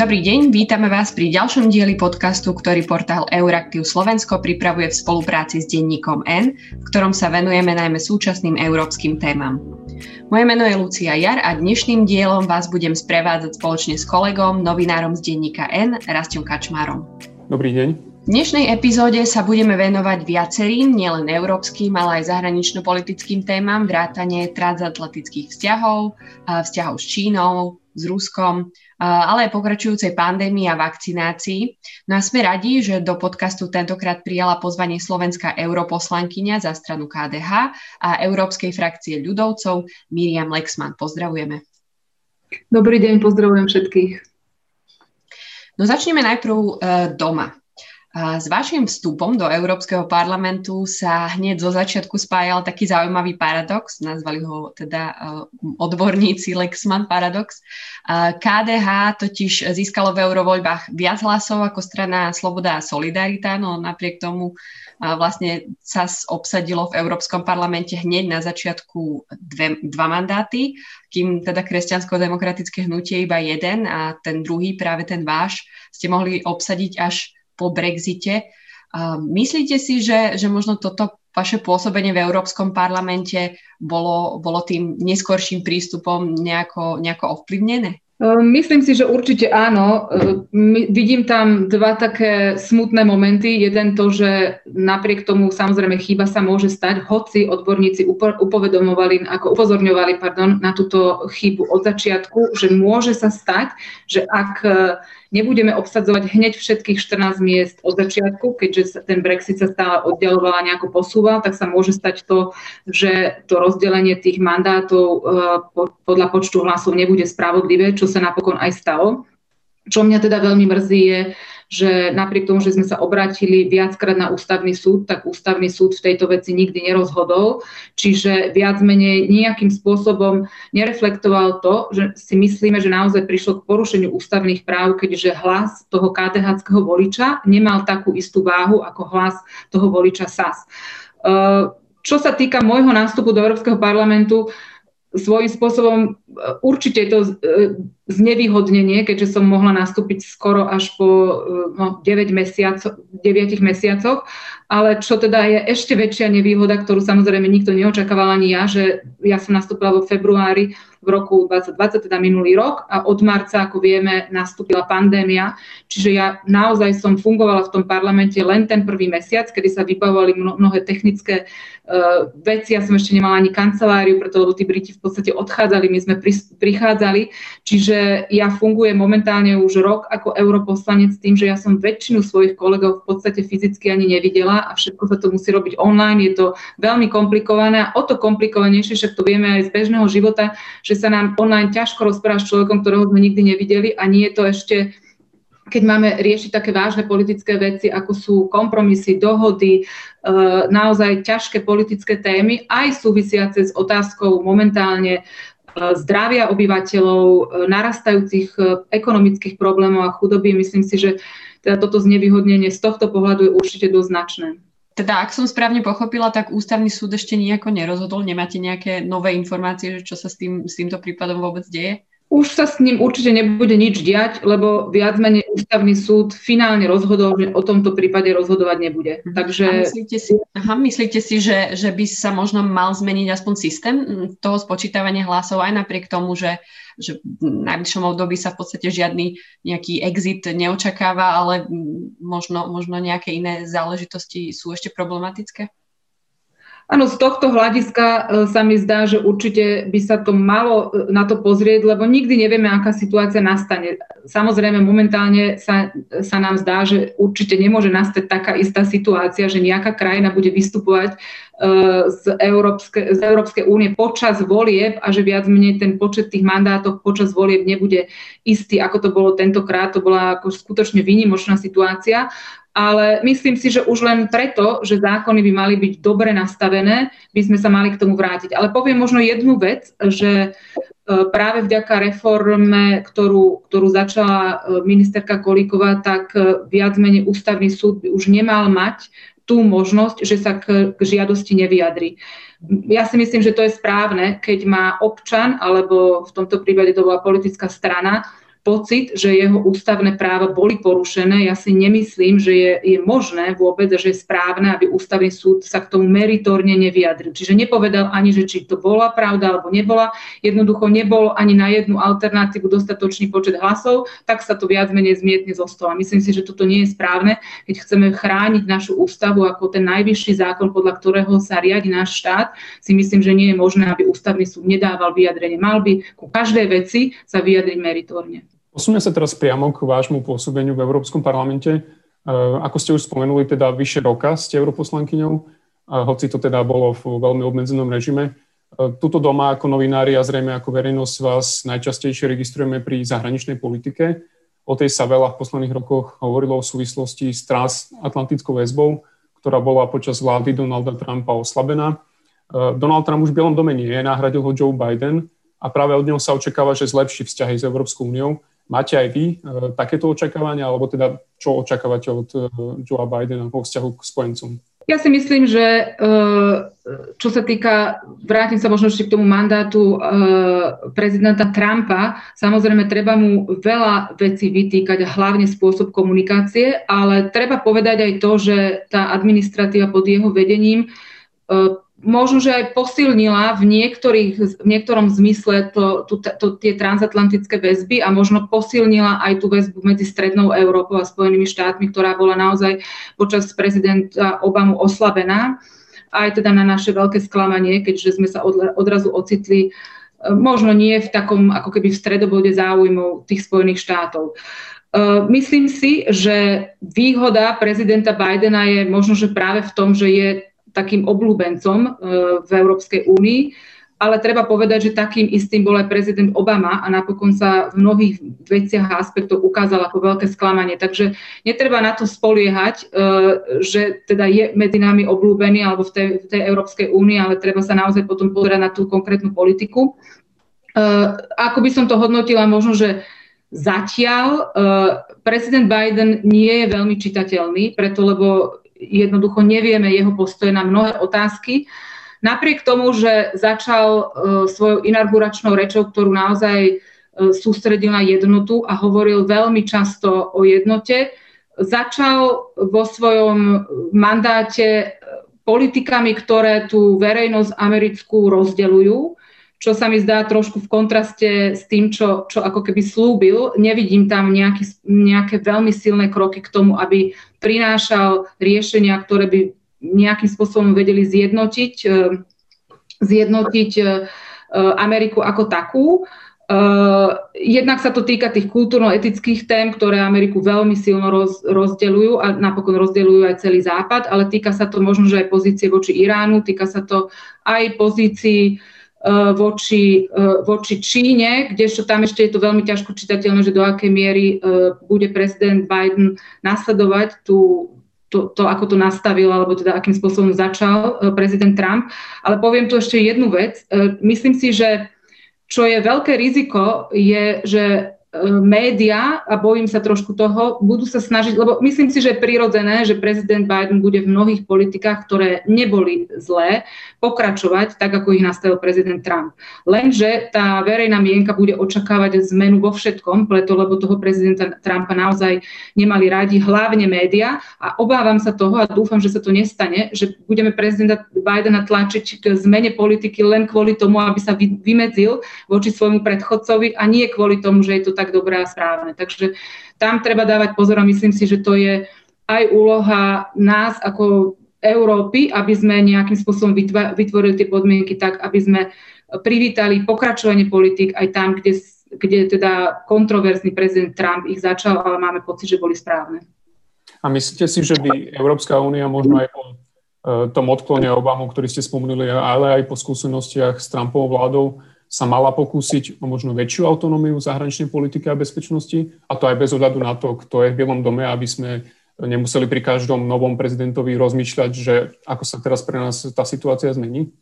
Dobrý deň, vítame vás pri ďalšom dieli podcastu, ktorý portál Euraktiv Slovensko pripravuje v spolupráci s denníkom N, v ktorom sa venujeme najmä súčasným európskym témam. Moje meno je Lucia Jar a dnešným dielom vás budem sprevádzať spoločne s kolegom, novinárom z denníka N, Rastom Kačmárom. Dobrý deň. V dnešnej epizóde sa budeme venovať viacerým, nielen európskym, ale aj zahranično-politickým témam, vrátane transatlantických vzťahov, vzťahov s Čínou, s Ruskom, ale aj pokračujúcej pandémii a vakcinácii. No a sme radi, že do podcastu tentokrát prijala pozvanie slovenská europoslankyňa za stranu KDH a európskej frakcie ľudovcov Miriam Lexman. Pozdravujeme. Dobrý deň, pozdravujem všetkých. No začneme najprv uh, doma. S vašim vstupom do Európskeho parlamentu sa hneď zo začiatku spájal taký zaujímavý paradox, nazvali ho teda e, odborníci Lexman paradox. KDH totiž získalo v eurovoľbách viac hlasov ako strana Sloboda a Solidarita, no napriek tomu vlastne sa obsadilo v Európskom parlamente hneď na začiatku dve, dva mandáty, kým teda kresťansko-demokratické hnutie iba jeden a ten druhý, práve ten váš, ste mohli obsadiť až po Brexite. Myslíte si, že, že možno toto vaše pôsobenie v Európskom parlamente bolo, bolo tým neskorším prístupom nejako, nejako ovplyvnené? Ehm, myslím si, že určite áno. Ehm, vidím tam dva také smutné momenty. Jeden to, že napriek tomu samozrejme chyba sa môže stať, hoci odborníci upovedomovali, ako upozorňovali pardon, na túto chybu od začiatku, že môže sa stať, že ak e, nebudeme obsadzovať hneď všetkých 14 miest od začiatku, keďže ten Brexit sa stále oddialoval a nejako posúval, tak sa môže stať to, že to rozdelenie tých mandátov e, podľa počtu hlasov nebude spravodlivé, čo sa napokon aj stalo. Čo mňa teda veľmi mrzí je, že napriek tomu, že sme sa obrátili viackrát na ústavný súd, tak ústavný súd v tejto veci nikdy nerozhodol. Čiže viac menej nejakým spôsobom nereflektoval to, že si myslíme, že naozaj prišlo k porušeniu ústavných práv, keďže hlas toho KDH voliča nemal takú istú váhu ako hlas toho voliča SAS. Čo sa týka môjho nástupu do Európskeho parlamentu, svojím spôsobom e, určite to e, znevýhodnenie, keďže som mohla nastúpiť skoro až po e, no, 9, mesiaco, 9 mesiacoch, ale čo teda je ešte väčšia nevýhoda, ktorú samozrejme nikto neočakával ani ja, že ja som nastúpila vo februári v roku 2020, teda minulý rok a od marca, ako vieme, nastúpila pandémia. Čiže ja naozaj som fungovala v tom parlamente len ten prvý mesiac, kedy sa vybavovali mnohé technické uh, veci. Ja som ešte nemala ani kanceláriu, preto lebo tí Briti v podstate odchádzali, my sme pri, prichádzali. Čiže ja fungujem momentálne už rok ako europoslanec tým, že ja som väčšinu svojich kolegov v podstate fyzicky ani nevidela a všetko sa to musí robiť online. Je to veľmi komplikované a o to komplikovanejšie, však to vieme aj z bežného života, že sa nám online ťažko rozpráva s človekom, ktorého sme nikdy nevideli a nie je to ešte keď máme riešiť také vážne politické veci, ako sú kompromisy, dohody, e, naozaj ťažké politické témy, aj súvisiace s otázkou momentálne zdravia obyvateľov, e, narastajúcich ekonomických problémov a chudoby. Myslím si, že teda toto znevýhodnenie z tohto pohľadu je určite dosť značné. Teda, ak som správne pochopila, tak ústavný súd ešte nejako nerozhodol. Nemáte nejaké nové informácie, že čo sa s, tým, s týmto prípadom vôbec deje? Už sa s ním určite nebude nič diať, lebo viac menej ústavný súd finálne rozhodol, že o tomto prípade rozhodovať nebubude. Mhm. Takže... A myslíte si, aha, myslíte si že, že by sa možno mal zmeniť aspoň systém toho spočítavania hlasov aj napriek tomu, že, že v najbližšom období sa v podstate žiadny nejaký exit neočakáva, ale možno, možno nejaké iné záležitosti sú ešte problematické? Áno, z tohto hľadiska e, sa mi zdá, že určite by sa to malo e, na to pozrieť, lebo nikdy nevieme, aká situácia nastane. Samozrejme, momentálne sa, sa nám zdá, že určite nemôže nastať taká istá situácia, že nejaká krajina bude vystupovať e, z, Európske, z Európskej únie počas volieb a že viac menej ten počet tých mandátov počas volieb nebude istý, ako to bolo tentokrát. To bola ako skutočne výnimočná situácia ale myslím si, že už len preto, že zákony by mali byť dobre nastavené, by sme sa mali k tomu vrátiť. Ale poviem možno jednu vec, že e, práve vďaka reforme, ktorú, ktorú začala e, ministerka Kolíková, tak e, viac menej ústavný súd by už nemal mať tú možnosť, že sa k, k žiadosti nevyjadri. Ja si myslím, že to je správne, keď má občan, alebo v tomto prípade to bola politická strana, pocit, že jeho ústavné práva boli porušené. Ja si nemyslím, že je, je možné vôbec, že je správne, aby ústavný súd sa k tomu meritorne nevyjadril. Čiže nepovedal ani, že či to bola pravda alebo nebola. Jednoducho nebol ani na jednu alternatívu dostatočný počet hlasov, tak sa to viac menej zmietne zo stola. Myslím si, že toto nie je správne, keď chceme chrániť našu ústavu ako ten najvyšší zákon, podľa ktorého sa riadi náš štát. Si myslím, že nie je možné, aby ústavný súd nedával vyjadrenie. Mal by ku každej veci sa vyjadriť meritorne. Posuňme sa teraz priamo k vášmu pôsobeniu v Európskom parlamente. E, ako ste už spomenuli, teda vyše roka ste europoslankyňou, hoci to teda bolo v veľmi obmedzenom režime. E, tuto doma ako novinári a zrejme ako verejnosť vás najčastejšie registrujeme pri zahraničnej politike. O tej sa veľa v posledných rokoch hovorilo v súvislosti s transatlantickou väzbou, ktorá bola počas vlády Donalda Trumpa oslabená. E, Donald Trump už v Bielom dome nie je, nahradil ho Joe Biden a práve od neho sa očakáva, že zlepší vzťahy s Európskou úniou. Máte aj vy e, takéto očakávania, alebo teda čo očakávate od e, Joea Bidena vo vzťahu k spojencom? Ja si myslím, že e, čo sa týka, vrátim sa možno ešte k tomu mandátu prezidenta Trumpa, samozrejme treba mu veľa vecí vytýkať, hlavne spôsob komunikácie, ale treba povedať aj to, že tá administratíva pod jeho vedením možno, že aj posilnila v, niektorých, v niektorom zmysle to, to, to, tie transatlantické väzby a možno posilnila aj tú väzbu medzi Strednou Európou a Spojenými štátmi, ktorá bola naozaj počas prezidenta Obamu oslabená. Aj teda na naše veľké sklamanie, keďže sme sa odrazu ocitli e, možno nie v takom ako keby v stredobode záujmov tých Spojených štátov. Uh, myslím si, že výhoda prezidenta Bidena je možno, že práve v tom, že je takým oblúbencom e, v Európskej únii, ale treba povedať, že takým istým bol aj prezident Obama a napokon sa v mnohých veciach a aspektoch ukázal ako veľké sklamanie. Takže netreba na to spoliehať, e, že teda je medzi nami oblúbený alebo v tej, v tej Európskej únii, ale treba sa naozaj potom pozerať na tú konkrétnu politiku. E, ako by som to hodnotila, možno, že Zatiaľ prezident Biden nie je veľmi čitateľný, preto lebo jednoducho nevieme jeho postoje na mnohé otázky. Napriek tomu, že začal e, svojou inauguračnou rečou, ktorú naozaj e, sústredil na jednotu a hovoril veľmi často o jednote, začal vo svojom mandáte e, politikami, ktoré tú verejnosť americkú rozdeľujú čo sa mi zdá trošku v kontraste s tým, čo, čo ako keby slúbil. Nevidím tam nejaký, nejaké veľmi silné kroky k tomu, aby prinášal riešenia, ktoré by nejakým spôsobom vedeli zjednotiť, e, zjednotiť e, Ameriku ako takú. E, jednak sa to týka tých kultúrno-etických tém, ktoré Ameriku veľmi silno roz, rozdeľujú a napokon rozdeľujú aj celý Západ, ale týka sa to možno, že aj pozície voči Iránu, týka sa to aj pozícií E, voči, e, voči Číne, kdežto tam ešte je to veľmi ťažko čitateľné, že do akej miery e, bude prezident Biden nasledovať tú, to, to, ako to nastavil, alebo teda akým spôsobom začal prezident Trump. Ale poviem tu ešte jednu vec. Myslím si, že čo je veľké riziko, je, že média, a bojím sa trošku toho, budú sa snažiť, lebo myslím si, že je prirodzené, že prezident Biden bude v mnohých politikách, ktoré neboli zlé, pokračovať tak, ako ich nastavil prezident Trump. Lenže tá verejná mienka bude očakávať zmenu vo všetkom, preto lebo toho prezidenta Trumpa naozaj nemali radi, hlavne média a obávam sa toho a dúfam, že sa to nestane, že budeme prezidenta Bidena tlačiť k zmene politiky len kvôli tomu, aby sa vymedzil voči svojmu predchodcovi a nie kvôli tomu, že je to tak dobré a správne. Takže tam treba dávať pozor a myslím si, že to je aj úloha nás ako Európy, aby sme nejakým spôsobom vytvorili tie podmienky tak, aby sme privítali pokračovanie politik aj tam, kde, kde teda kontroverzný prezident Trump ich začal, ale máme pocit, že boli správne. A myslíte si, že by Európska únia možno aj po e, tom odklone Obamu, ktorý ste spomenuli, ale aj po skúsenostiach s Trumpovou vládou sa mala pokúsiť o možno väčšiu autonómiu zahraničnej politike a bezpečnosti, a to aj bez ohľadu na to, kto je v Bielom dome, aby sme nemuseli pri každom novom prezidentovi rozmýšľať, že ako sa teraz pre nás tá situácia zmení?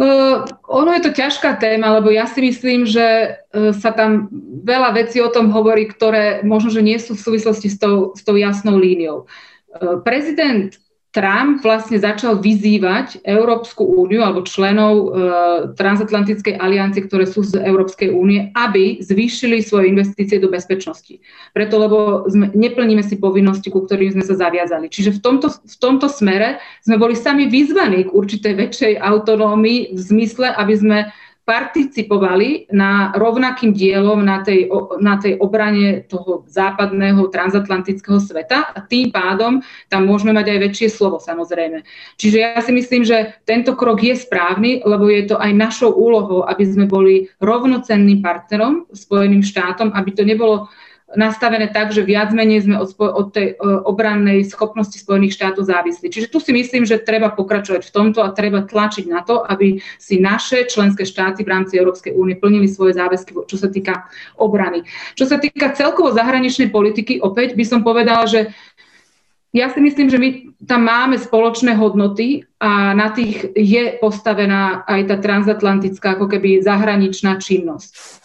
Ono je to ťažká téma, lebo ja si myslím, že uh, sa tam veľa vecí o tom hovorí, ktoré možno, že nie sú v súvislosti s tou, s tou jasnou líniou. Prezident Trump vlastne začal vyzývať Európsku úniu alebo členov e, transatlantickej aliancie, ktoré sú z Európskej únie, aby zvýšili svoje investície do bezpečnosti. Preto, lebo sme, neplníme si povinnosti, ku ktorým sme sa zaviazali. Čiže v tomto, v tomto smere sme boli sami vyzvaní k určitej väčšej autonómii v zmysle, aby sme participovali na rovnakým dielom na tej, na tej obrane toho západného transatlantického sveta a tým pádom tam môžeme mať aj väčšie slovo samozrejme. Čiže ja si myslím, že tento krok je správny, lebo je to aj našou úlohou, aby sme boli rovnocenným partnerom Spojeným štátom, aby to nebolo nastavené tak, že viac menej sme od, od tej obrannej schopnosti Spojených štátov závislí. Čiže tu si myslím, že treba pokračovať v tomto a treba tlačiť na to, aby si naše členské štáty v rámci Európskej únie plnili svoje záväzky, čo sa týka obrany. Čo sa týka celkovo zahraničnej politiky, opäť by som povedala, že ja si myslím, že my tam máme spoločné hodnoty a na tých je postavená aj tá transatlantická ako keby zahraničná činnosť.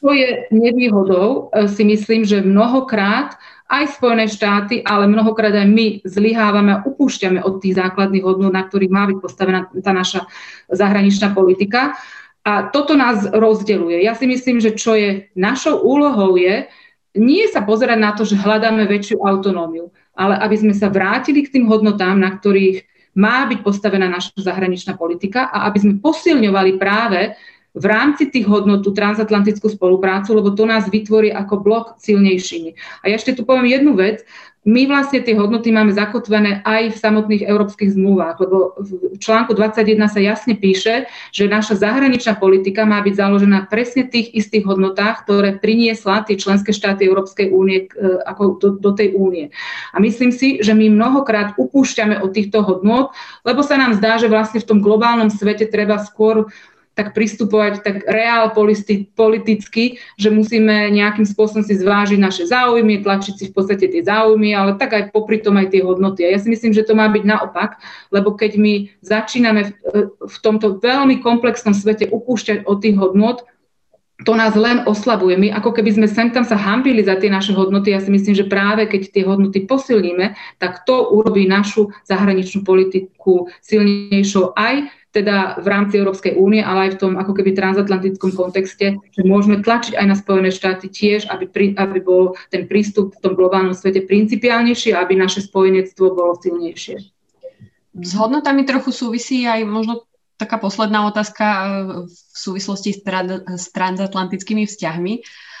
To je nevýhodou, e, si myslím, že mnohokrát aj Spojené štáty, ale mnohokrát aj my zlyhávame a upúšťame od tých základných hodnot, na ktorých má byť postavená tá naša zahraničná politika. A toto nás rozdeluje. Ja si myslím, že čo je našou úlohou je, nie sa pozerať na to, že hľadáme väčšiu autonómiu, ale aby sme sa vrátili k tým hodnotám, na ktorých má byť postavená naša zahraničná politika a aby sme posilňovali práve v rámci tých hodnot tú transatlantickú spoluprácu, lebo to nás vytvorí ako blok silnejšími. A ja ešte tu poviem jednu vec. My vlastne tie hodnoty máme zakotvené aj v samotných európskych zmluvách, lebo v článku 21 sa jasne píše, že naša zahraničná politika má byť založená presne tých istých hodnotách, ktoré priniesla tie členské štáty Európskej únie e, ako do, do tej únie. A myslím si, že my mnohokrát upúšťame od týchto hodnot, lebo sa nám zdá, že vlastne v tom globálnom svete treba skôr tak pristupovať tak reál politicky, že musíme nejakým spôsobom si zvážiť naše záujmy, tlačiť si v podstate tie záujmy, ale tak aj popri tom aj tie hodnoty. A ja si myslím, že to má byť naopak, lebo keď my začíname v, v tomto veľmi komplexnom svete upúšťať od tých hodnot, to nás len oslabuje. My ako keby sme sem tam sa hambili za tie naše hodnoty. Ja si myslím, že práve keď tie hodnoty posilníme, tak to urobí našu zahraničnú politiku silnejšou aj teda v rámci Európskej únie, ale aj v tom ako keby transatlantickom kontexte, že môžeme tlačiť aj na Spojené štáty tiež, aby, pri, aby bol ten prístup v tom globálnom svete principiálnejší a aby naše spojenectvo bolo silnejšie. S hodnotami trochu súvisí aj možno taká posledná otázka eh, v súvislosti s, tra- s transatlantickými vzťahmi. Uh,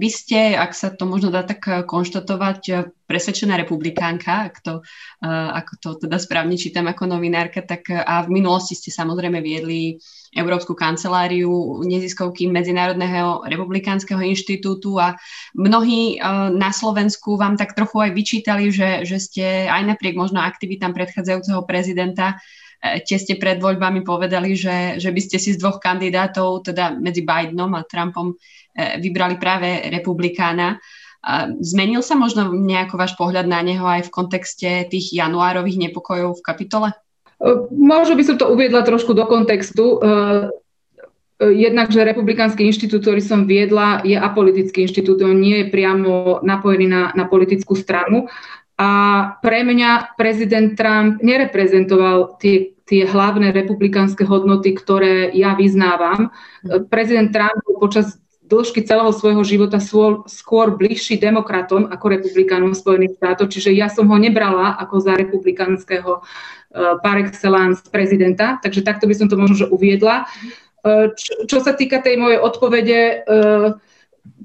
vy ste, ak sa to možno dá tak eh, konštatovať, eh, presvedčená republikánka, ak to, uh, ako to teda správne čítam ako novinárka, tak a v minulosti ste samozrejme viedli Európsku kanceláriu neziskovky Medzinárodného republikánskeho inštitútu a mnohí na Slovensku vám tak trochu aj vyčítali, že, že ste aj napriek možno aktivitám predchádzajúceho prezidenta ste pred voľbami povedali, že, že by ste si z dvoch kandidátov, teda medzi Bidenom a Trumpom, vybrali práve republikána. Zmenil sa možno nejako váš pohľad na neho aj v kontexte tých januárových nepokojov v kapitole? E, možno by som to uviedla trošku do kontextu. E, jednak, že Republikánsky inštitút, ktorý som viedla, je apolitický inštitút, on nie je priamo napojený na, na politickú stranu. A pre mňa prezident Trump nereprezentoval tie, tie hlavné republikánske hodnoty, ktoré ja vyznávam. Prezident Trump počas dĺžky celého svojho života skôr, bližší demokratom ako republikánom Spojených štátov, čiže ja som ho nebrala ako za republikánskeho uh, par excellence prezidenta, takže takto by som to možno že uviedla. Uh, čo, čo sa týka tej mojej odpovede, uh,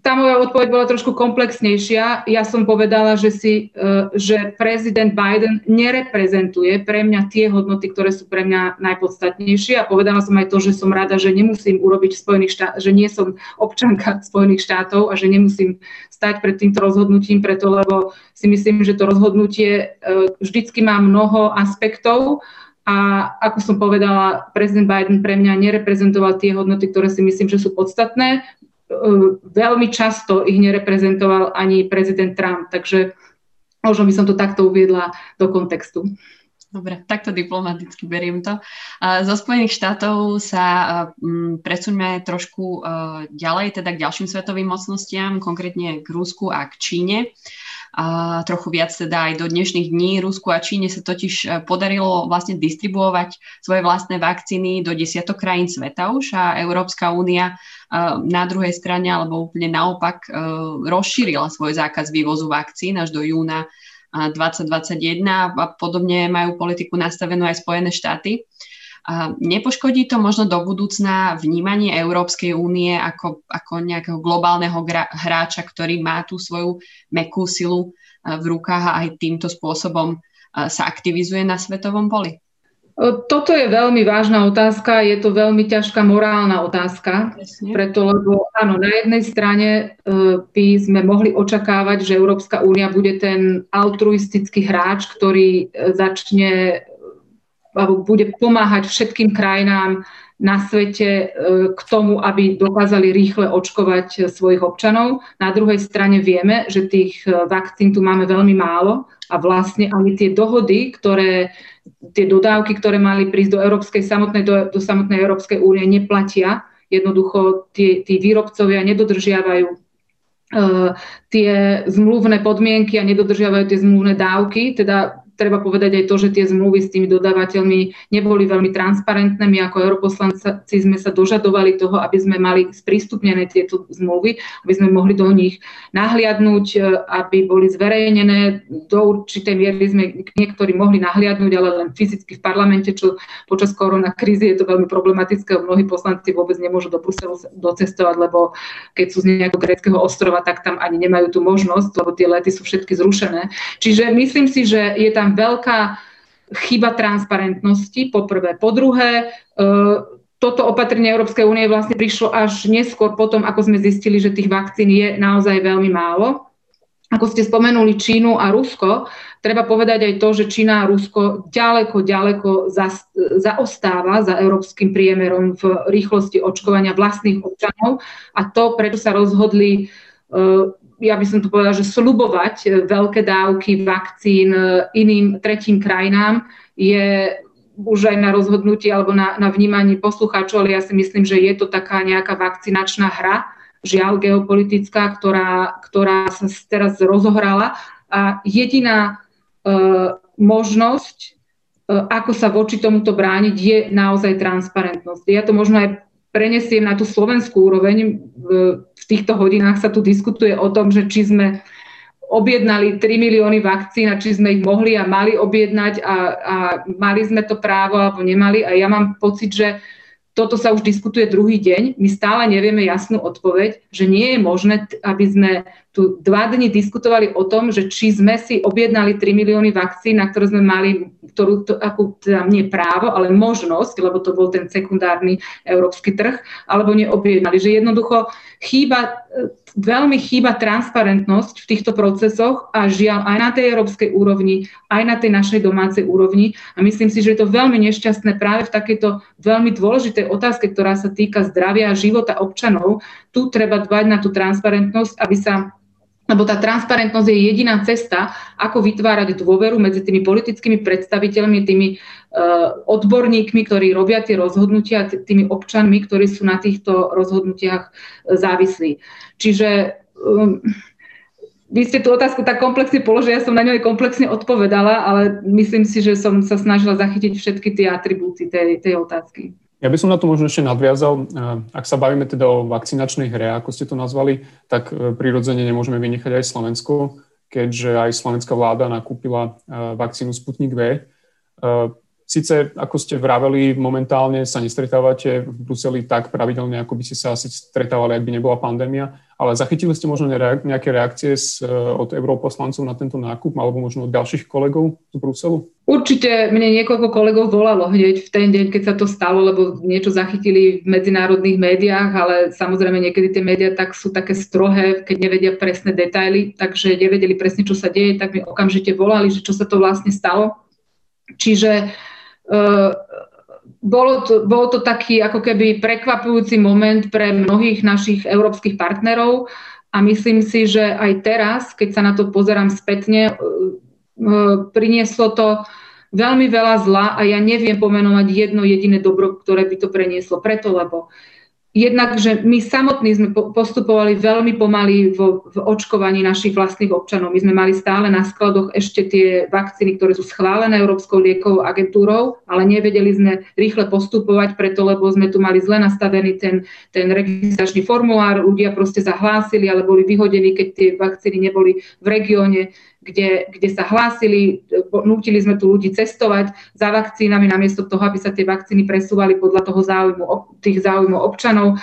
tá moja odpoveď bola trošku komplexnejšia. Ja som povedala, že, si, e, že prezident Biden nereprezentuje pre mňa tie hodnoty, ktoré sú pre mňa najpodstatnejšie a povedala som aj to, že som rada, že nemusím urobiť Spojených štát, že nie som občanka Spojených štátov a že nemusím stať pred týmto rozhodnutím, preto lebo si myslím, že to rozhodnutie e, vždycky má mnoho aspektov a ako som povedala, prezident Biden pre mňa nereprezentoval tie hodnoty, ktoré si myslím, že sú podstatné. Veľmi často ich nereprezentoval ani prezident Trump, takže možno by som to takto uviedla do kontextu. Dobre, takto diplomaticky beriem to. Zo Spojených štátov sa presuňme trošku ďalej, teda k ďalším svetovým mocnostiam, konkrétne k Rusku a k Číne. A trochu viac teda aj do dnešných dní. Rusku a Číne sa totiž e, podarilo vlastne distribuovať svoje vlastné vakcíny do desiatok krajín sveta už a Európska únia e, na druhej strane alebo úplne naopak e, rozšírila svoj zákaz vývozu vakcín až do júna 2021 a podobne majú politiku nastavenú aj Spojené štáty. Nepoškodí to možno do budúcna vnímanie Európskej únie ako, ako nejakého globálneho hráča, ktorý má tú svoju mekú silu v rukách a aj týmto spôsobom sa aktivizuje na svetovom poli? Toto je veľmi vážna otázka, je to veľmi ťažká morálna otázka, Presne. preto lebo áno, na jednej strane e, by sme mohli očakávať, že Európska únia bude ten altruistický hráč, ktorý e, začne bude pomáhať všetkým krajinám na svete e, k tomu, aby dokázali rýchle očkovať svojich občanov. Na druhej strane vieme, že tých e, vakcín tu máme veľmi málo a vlastne ani tie dohody, ktoré, tie dodávky, ktoré mali prísť do Európskej samotnej, do, do samotnej Európskej únie, neplatia. Jednoducho tí, tí výrobcovia nedodržiavajú tie zmluvné podmienky a nedodržiavajú tie zmluvné dávky, teda treba povedať aj to, že tie zmluvy s tými dodávateľmi neboli veľmi transparentné. My ako europoslanci sme sa dožadovali toho, aby sme mali sprístupnené tieto zmluvy, aby sme mohli do nich nahliadnúť, e, aby boli zverejnené. Do určitej miery sme niektorí mohli nahliadnúť, ale len fyzicky v parlamente, čo počas korona krízy je to veľmi problematické. Mnohí poslanci vôbec nemôžu do Bruselu docestovať, lebo keď sú z nejakého greckého ostrova, tak tam ani nemajú tú možnosť, lebo tie lety sú všetky zrušené. Čiže myslím si, že je tam veľká chyba transparentnosti, po prvé. Po druhé, e, toto opatrenie Európskej únie vlastne prišlo až neskôr potom, ako sme zistili, že tých vakcín je naozaj veľmi málo. Ako ste spomenuli Čínu a Rusko, treba povedať aj to, že Čína a Rusko ďaleko, ďaleko zaostáva za európskym priemerom v rýchlosti očkovania vlastných občanov a to, prečo sa rozhodli e, ja by som to povedala, že slubovať e, veľké dávky vakcín e, iným tretím krajinám je už aj na rozhodnutie alebo na, na vnímanie poslucháčov, ale ja si myslím, že je to taká nejaká vakcinačná hra, žiaľ geopolitická, ktorá, ktorá sa teraz rozohrala a jediná e, možnosť, e, ako sa voči tomuto brániť, je naozaj transparentnosť. Ja to možno aj prenesiem na tú slovenskú úroveň. V týchto hodinách sa tu diskutuje o tom, že či sme objednali 3 milióny vakcín a či sme ich mohli a mali objednať a, a mali sme to právo alebo nemali. A ja mám pocit, že toto sa už diskutuje druhý deň. My stále nevieme jasnú odpoveď, že nie je možné, aby sme tu dva dni diskutovali o tom, že či sme si objednali 3 milióny vakcín, na ktoré sme mali, ktorú, to, ako, teda nie právo, ale možnosť, lebo to bol ten sekundárny európsky trh, alebo neobjednali. Že jednoducho chýba, veľmi chýba transparentnosť v týchto procesoch a žiaľ aj na tej európskej úrovni, aj na tej našej domácej úrovni. A myslím si, že je to veľmi nešťastné práve v takejto veľmi dôležitej otázke, ktorá sa týka zdravia a života občanov. Tu treba dbať na tú transparentnosť, aby sa lebo tá transparentnosť je jediná cesta, ako vytvárať dôveru medzi tými politickými predstaviteľmi, tými uh, odborníkmi, ktorí robia tie rozhodnutia, tými občanmi, ktorí sú na týchto rozhodnutiach e, závislí. Čiže um, vy ste tú otázku tak komplexne položili, ja som na ňu komplexne odpovedala, ale myslím si, že som sa snažila zachytiť všetky tie atribúty tej, tej otázky. Ja by som na to možno ešte nadviazal. Ak sa bavíme teda o vakcinačnej hre, ako ste to nazvali, tak e, prirodzene nemôžeme vynechať aj Slovensko, keďže aj slovenská vláda nakúpila e, vakcínu Sputnik V. Sice, ako ste vraveli, momentálne sa nestretávate v Bruseli tak pravidelne, ako by ste sa asi stretávali, ak by nebola pandémia, ale zachytili ste možno nejaké reakcie z, od europoslancov na tento nákup, alebo možno od ďalších kolegov z Bruselu? Určite mne niekoľko kolegov volalo hneď v ten deň, keď sa to stalo, lebo niečo zachytili v medzinárodných médiách, ale samozrejme niekedy tie médiá tak sú také strohé, keď nevedia presné detaily, takže nevedeli presne, čo sa deje, tak mi okamžite volali, že čo sa to vlastne stalo. Čiže Ehm, bolo to, bolo to taký ako keby prekvapujúci moment pre mnohých našich európskych partnerov a myslím si, že aj teraz, keď sa na to pozerám spätne, prinieslo to veľmi veľa zla a ja neviem pomenovať jedno jediné dobro, ktoré by to prenieslo. Preto, lebo Jednak, že my samotní sme postupovali veľmi pomaly v, v očkovaní našich vlastných občanov. My sme mali stále na skladoch ešte tie vakcíny, ktoré sú schválené Európskou liekovou agentúrou, ale nevedeli sme rýchle postupovať preto, lebo sme tu mali zle nastavený ten, ten registračný formulár, ľudia proste zahlásili, ale boli vyhodení, keď tie vakcíny neboli v regióne kde, kde sa hlásili, nutili sme tu ľudí cestovať za vakcínami, namiesto toho, aby sa tie vakcíny presúvali podľa toho záujmu, tých záujmov občanov.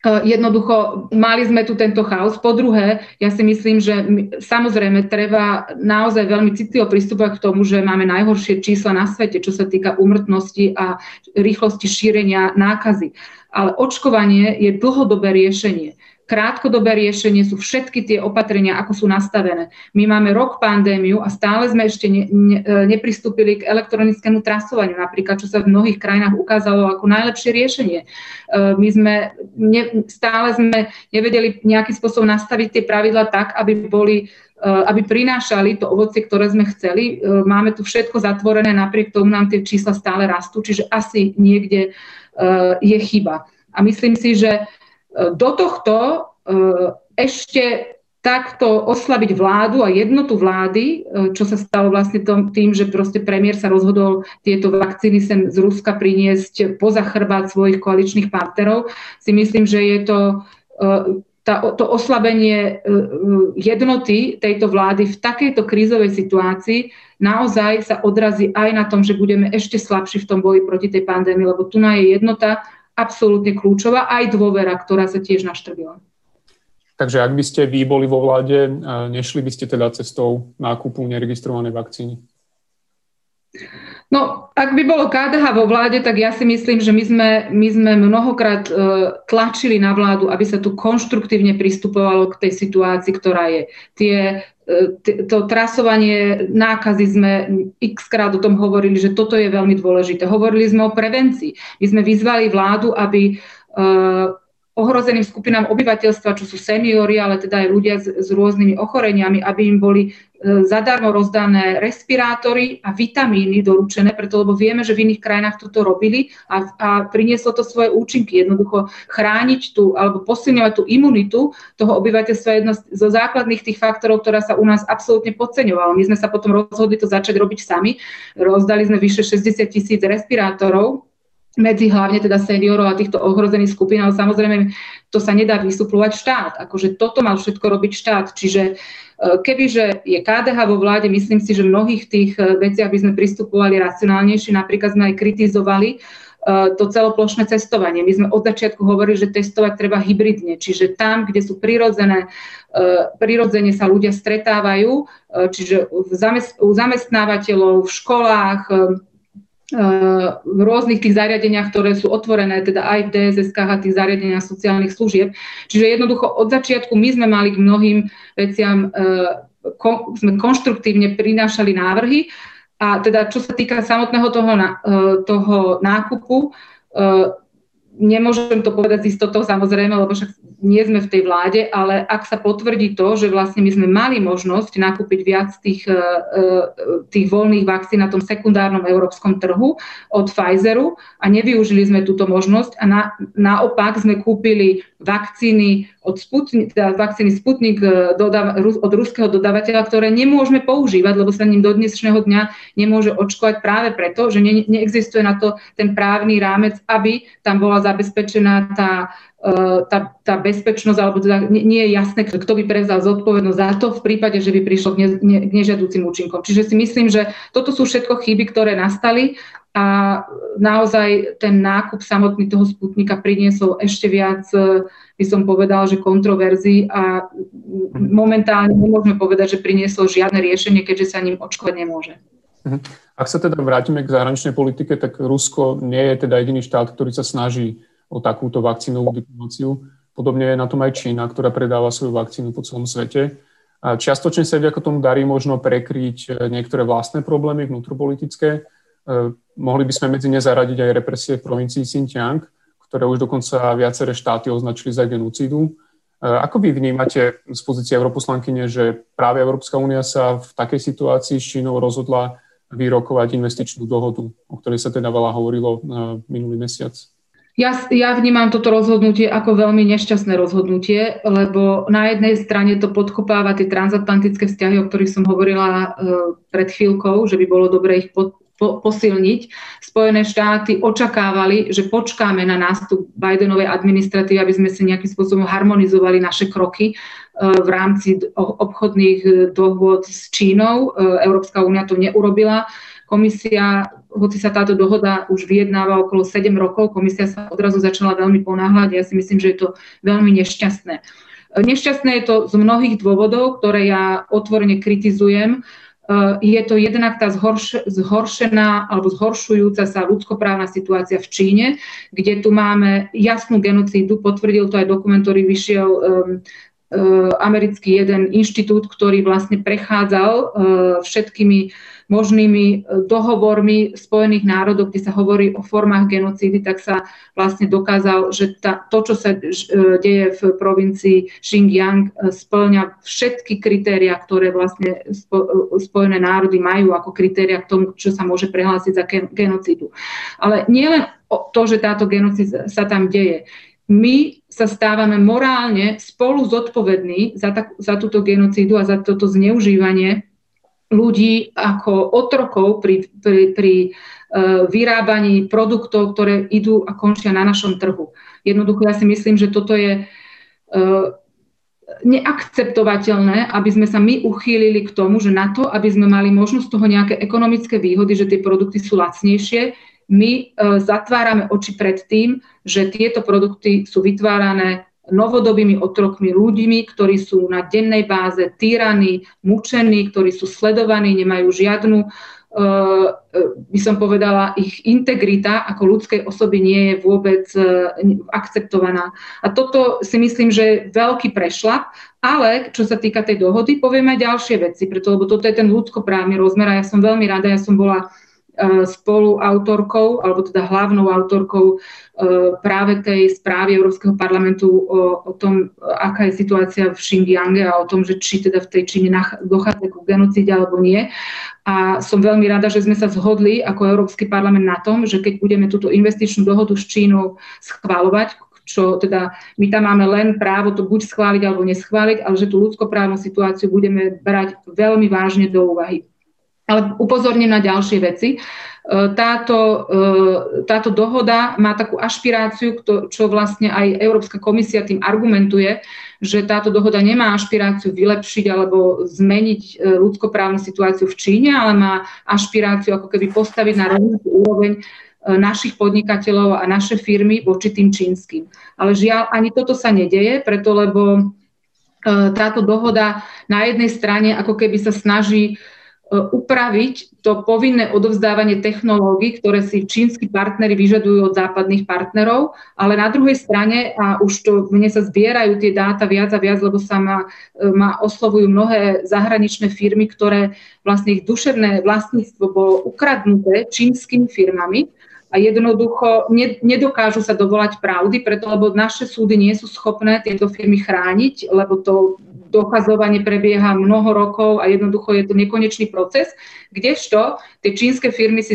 E, jednoducho, mali sme tu tento chaos. Po druhé, ja si myslím, že samozrejme treba naozaj veľmi citlivo pristúpať k tomu, že máme najhoršie čísla na svete, čo sa týka úmrtnosti a rýchlosti šírenia nákazy. Ale očkovanie je dlhodobé riešenie krátkodobé riešenie sú všetky tie opatrenia, ako sú nastavené. My máme rok pandémiu a stále sme ešte ne, ne, nepristúpili k elektronickému trasovaniu, napríklad, čo sa v mnohých krajinách ukázalo ako najlepšie riešenie. E, my sme ne, stále sme nevedeli nejakým spôsobom nastaviť tie pravidla tak, aby boli e, aby prinášali to ovocie, ktoré sme chceli. E, máme tu všetko zatvorené, napriek tomu nám tie čísla stále rastú, čiže asi niekde je chyba. A myslím si, že do tohto e, ešte takto oslabiť vládu a jednotu vlády, e, čo sa stalo vlastne tým, že proste premiér sa rozhodol tieto vakcíny sem z Ruska priniesť poza chrbát svojich koaličných partnerov, si myslím, že je to e, tá, to oslabenie jednoty tejto vlády v takejto krízovej situácii naozaj sa odrazí aj na tom, že budeme ešte slabší v tom boji proti tej pandémii, lebo tu je jednota absolútne kľúčová, aj dôvera, ktorá sa tiež naštrbila. Takže ak by ste vy boli vo vláde, nešli by ste teda cestou nákupu neregistrovanej vakcíny? No, ak by bolo KDH vo vláde, tak ja si myslím, že my sme, my sme mnohokrát uh, tlačili na vládu, aby sa tu konštruktívne pristupovalo k tej situácii, ktorá je. Tie, to trasovanie nákazy sme x krát o tom hovorili, že toto je veľmi dôležité. Hovorili sme o prevencii. My sme vyzvali vládu, aby uh, ohrozeným skupinám obyvateľstva, čo sú seniory, ale teda aj ľudia s, s rôznymi ochoreniami, aby im boli e, zadarmo rozdané respirátory a vitamíny doručené, preto lebo vieme, že v iných krajinách toto robili a, a prinieslo to svoje účinky. Jednoducho chrániť tú alebo posilňovať tú imunitu toho obyvateľstva je jedno zo základných tých faktorov, ktorá sa u nás absolútne podceňovala. My sme sa potom rozhodli to začať robiť sami. Rozdali sme vyše 60 tisíc respirátorov medzi hlavne teda seniorov a týchto ohrozených skupín, ale samozrejme to sa nedá vysuplovať štát. Akože toto mal všetko robiť štát. Čiže e, kebyže je KDH vo vláde, myslím si, že v mnohých tých e, veciach by sme pristupovali racionálnejšie. Napríklad sme aj kritizovali e, to celoplošné cestovanie. My sme od začiatku hovorili, že testovať treba hybridne, čiže tam, kde sú prirodzené, prirodzene sa ľudia stretávajú, čiže u zamestnávateľov, v školách, v rôznych tých zariadeniach, ktoré sú otvorené, teda aj v DSSK a tých zariadeniach sociálnych služieb. Čiže jednoducho od začiatku my sme mali k mnohým veciam, e, sme konštruktívne prinášali návrhy a teda čo sa týka samotného toho, e, toho nákupu, e, nemôžem to povedať s istotou samozrejme, lebo však nie sme v tej vláde, ale ak sa potvrdí to, že vlastne my sme mali možnosť nakúpiť viac tých, e, e, tých voľných vakcín na tom sekundárnom európskom trhu od Pfizeru a nevyužili sme túto možnosť a na, naopak sme kúpili vakcíny od Sputnik, teda vakcíny Sputnik e, dodáva, od ruského dodávateľa, ktoré nemôžeme používať, lebo sa ním do dnešného dňa nemôže očkovať práve preto, že ne, neexistuje na to ten právny rámec, aby tam bola zabezpečená tá, e, tá, tá bezpečnosť, alebo teda nie je jasné, kto by prevzal zodpovednosť za to v prípade, že by prišlo k, ne, ne, k nežiaducim účinkom. Čiže si myslím, že toto sú všetko chyby, ktoré nastali a naozaj ten nákup samotný toho Sputnika priniesol ešte viac, e, by som povedal, že kontroverzií a momentálne nemôžeme povedať, že priniesol žiadne riešenie, keďže sa ním očkovať nemôže. Mhm. Ak sa teda vrátime k zahraničnej politike, tak Rusko nie je teda jediný štát, ktorý sa snaží o takúto vakcínovú diplomáciu. Podobne je na tom aj Čína, ktorá predáva svoju vakcínu po celom svete. A čiastočne sa vďaka tomu darí možno prekryť e, niektoré vlastné problémy vnútropolitické. E, mohli by sme medzi ne zaradiť aj represie v provincii Xinjiang, ktoré už dokonca viaceré štáty označili za genocídu. E, ako vy vnímate z pozície europoslankyne, že práve Európska únia sa v takej situácii s Čínou rozhodla vyrokovať investičnú dohodu, o ktorej sa teda veľa hovorilo minulý mesiac? Ja, ja vnímam toto rozhodnutie ako veľmi nešťastné rozhodnutie, lebo na jednej strane to podkopáva tie transatlantické vzťahy, o ktorých som hovorila pred chvíľkou, že by bolo dobre ich pod, po, posilniť. Spojené štáty očakávali, že počkáme na nástup Bidenovej administratívy, aby sme si nejakým spôsobom harmonizovali naše kroky uh, v rámci obchodných dohôd s Čínou. Uh, Európska únia to neurobila. Komisia hoci sa táto dohoda už vyjednáva okolo 7 rokov, komisia sa odrazu začala veľmi ponáhľať. Ja si myslím, že je to veľmi nešťastné. Nešťastné je to z mnohých dôvodov, ktoré ja otvorene kritizujem. Je to jednak tá zhorš- zhoršená alebo zhoršujúca sa ľudskoprávna situácia v Číne, kde tu máme jasnú genocídu, potvrdil to aj dokument, ktorý vyšiel um, um, americký jeden inštitút, ktorý vlastne prechádzal uh, všetkými možnými e, dohovormi Spojených národov, kde sa hovorí o formách genocídy, tak sa vlastne dokázal, že tá, to, čo sa e, deje v provincii Xinjiang, e, splňa všetky kritéria, ktoré vlastne Spojené národy majú ako kritéria k tomu, čo sa môže prehlásiť za genocídu. Ale nielen to, že táto genocída sa tam deje, my sa stávame morálne spolu zodpovední za, tak, za túto genocídu a za toto zneužívanie ľudí ako otrokov pri, pri, pri uh, vyrábaní produktov, ktoré idú a končia na našom trhu. Jednoducho ja si myslím, že toto je uh, neakceptovateľné, aby sme sa my uchýlili k tomu, že na to, aby sme mali možnosť toho nejaké ekonomické výhody, že tie produkty sú lacnejšie, my uh, zatvárame oči pred tým, že tieto produkty sú vytvárané novodobými otrokmi, ľuďmi, ktorí sú na dennej báze týraní, mučení, ktorí sú sledovaní, nemajú žiadnu, uh, by som povedala, ich integrita ako ľudskej osoby nie je vôbec uh, akceptovaná. A toto si myslím, že je veľký prešlap, ale čo sa týka tej dohody, poviem aj ďalšie veci, preto, lebo toto je ten ľudskoprávny rozmer a ja som veľmi rada, ja som bola spoluautorkou, alebo teda hlavnou autorkou e, práve tej správy Európskeho parlamentu o, o tom, aká je situácia v Xinjiange a o tom, že či teda v tej Číne dochádza ku genocíde alebo nie. A som veľmi rada, že sme sa zhodli ako Európsky parlament na tom, že keď budeme túto investičnú dohodu s Čínou schváľovať, čo teda my tam máme len právo to buď schváliť alebo neschváliť, ale že tú ľudskoprávnu situáciu budeme brať veľmi vážne do úvahy. Ale upozorním na ďalšie veci. E, táto, e, táto dohoda má takú ašpiráciu, čo vlastne aj Európska komisia tým argumentuje, že táto dohoda nemá ašpiráciu vylepšiť alebo zmeniť e, ľudskoprávnu situáciu v Číne, ale má ašpiráciu ako keby postaviť na rovnakú úroveň našich podnikateľov a naše firmy voči tým čínskym. Ale žiaľ, ani toto sa nedeje, preto lebo táto dohoda na jednej strane ako keby sa snaží E, upraviť to povinné odovzdávanie technológií, ktoré si čínsky partnery vyžadujú od západných partnerov, ale na druhej strane, a už to mne sa zbierajú tie dáta viac a viac, lebo sa ma, e, ma oslovujú mnohé zahraničné firmy, ktoré vlastne ich duševné vlastníctvo bolo ukradnuté čínskymi firmami, a jednoducho nedokážu sa dovolať pravdy, preto lebo naše súdy nie sú schopné tieto firmy chrániť, lebo to dokazovanie prebieha mnoho rokov a jednoducho je to nekonečný proces, kdežto tie čínske firmy si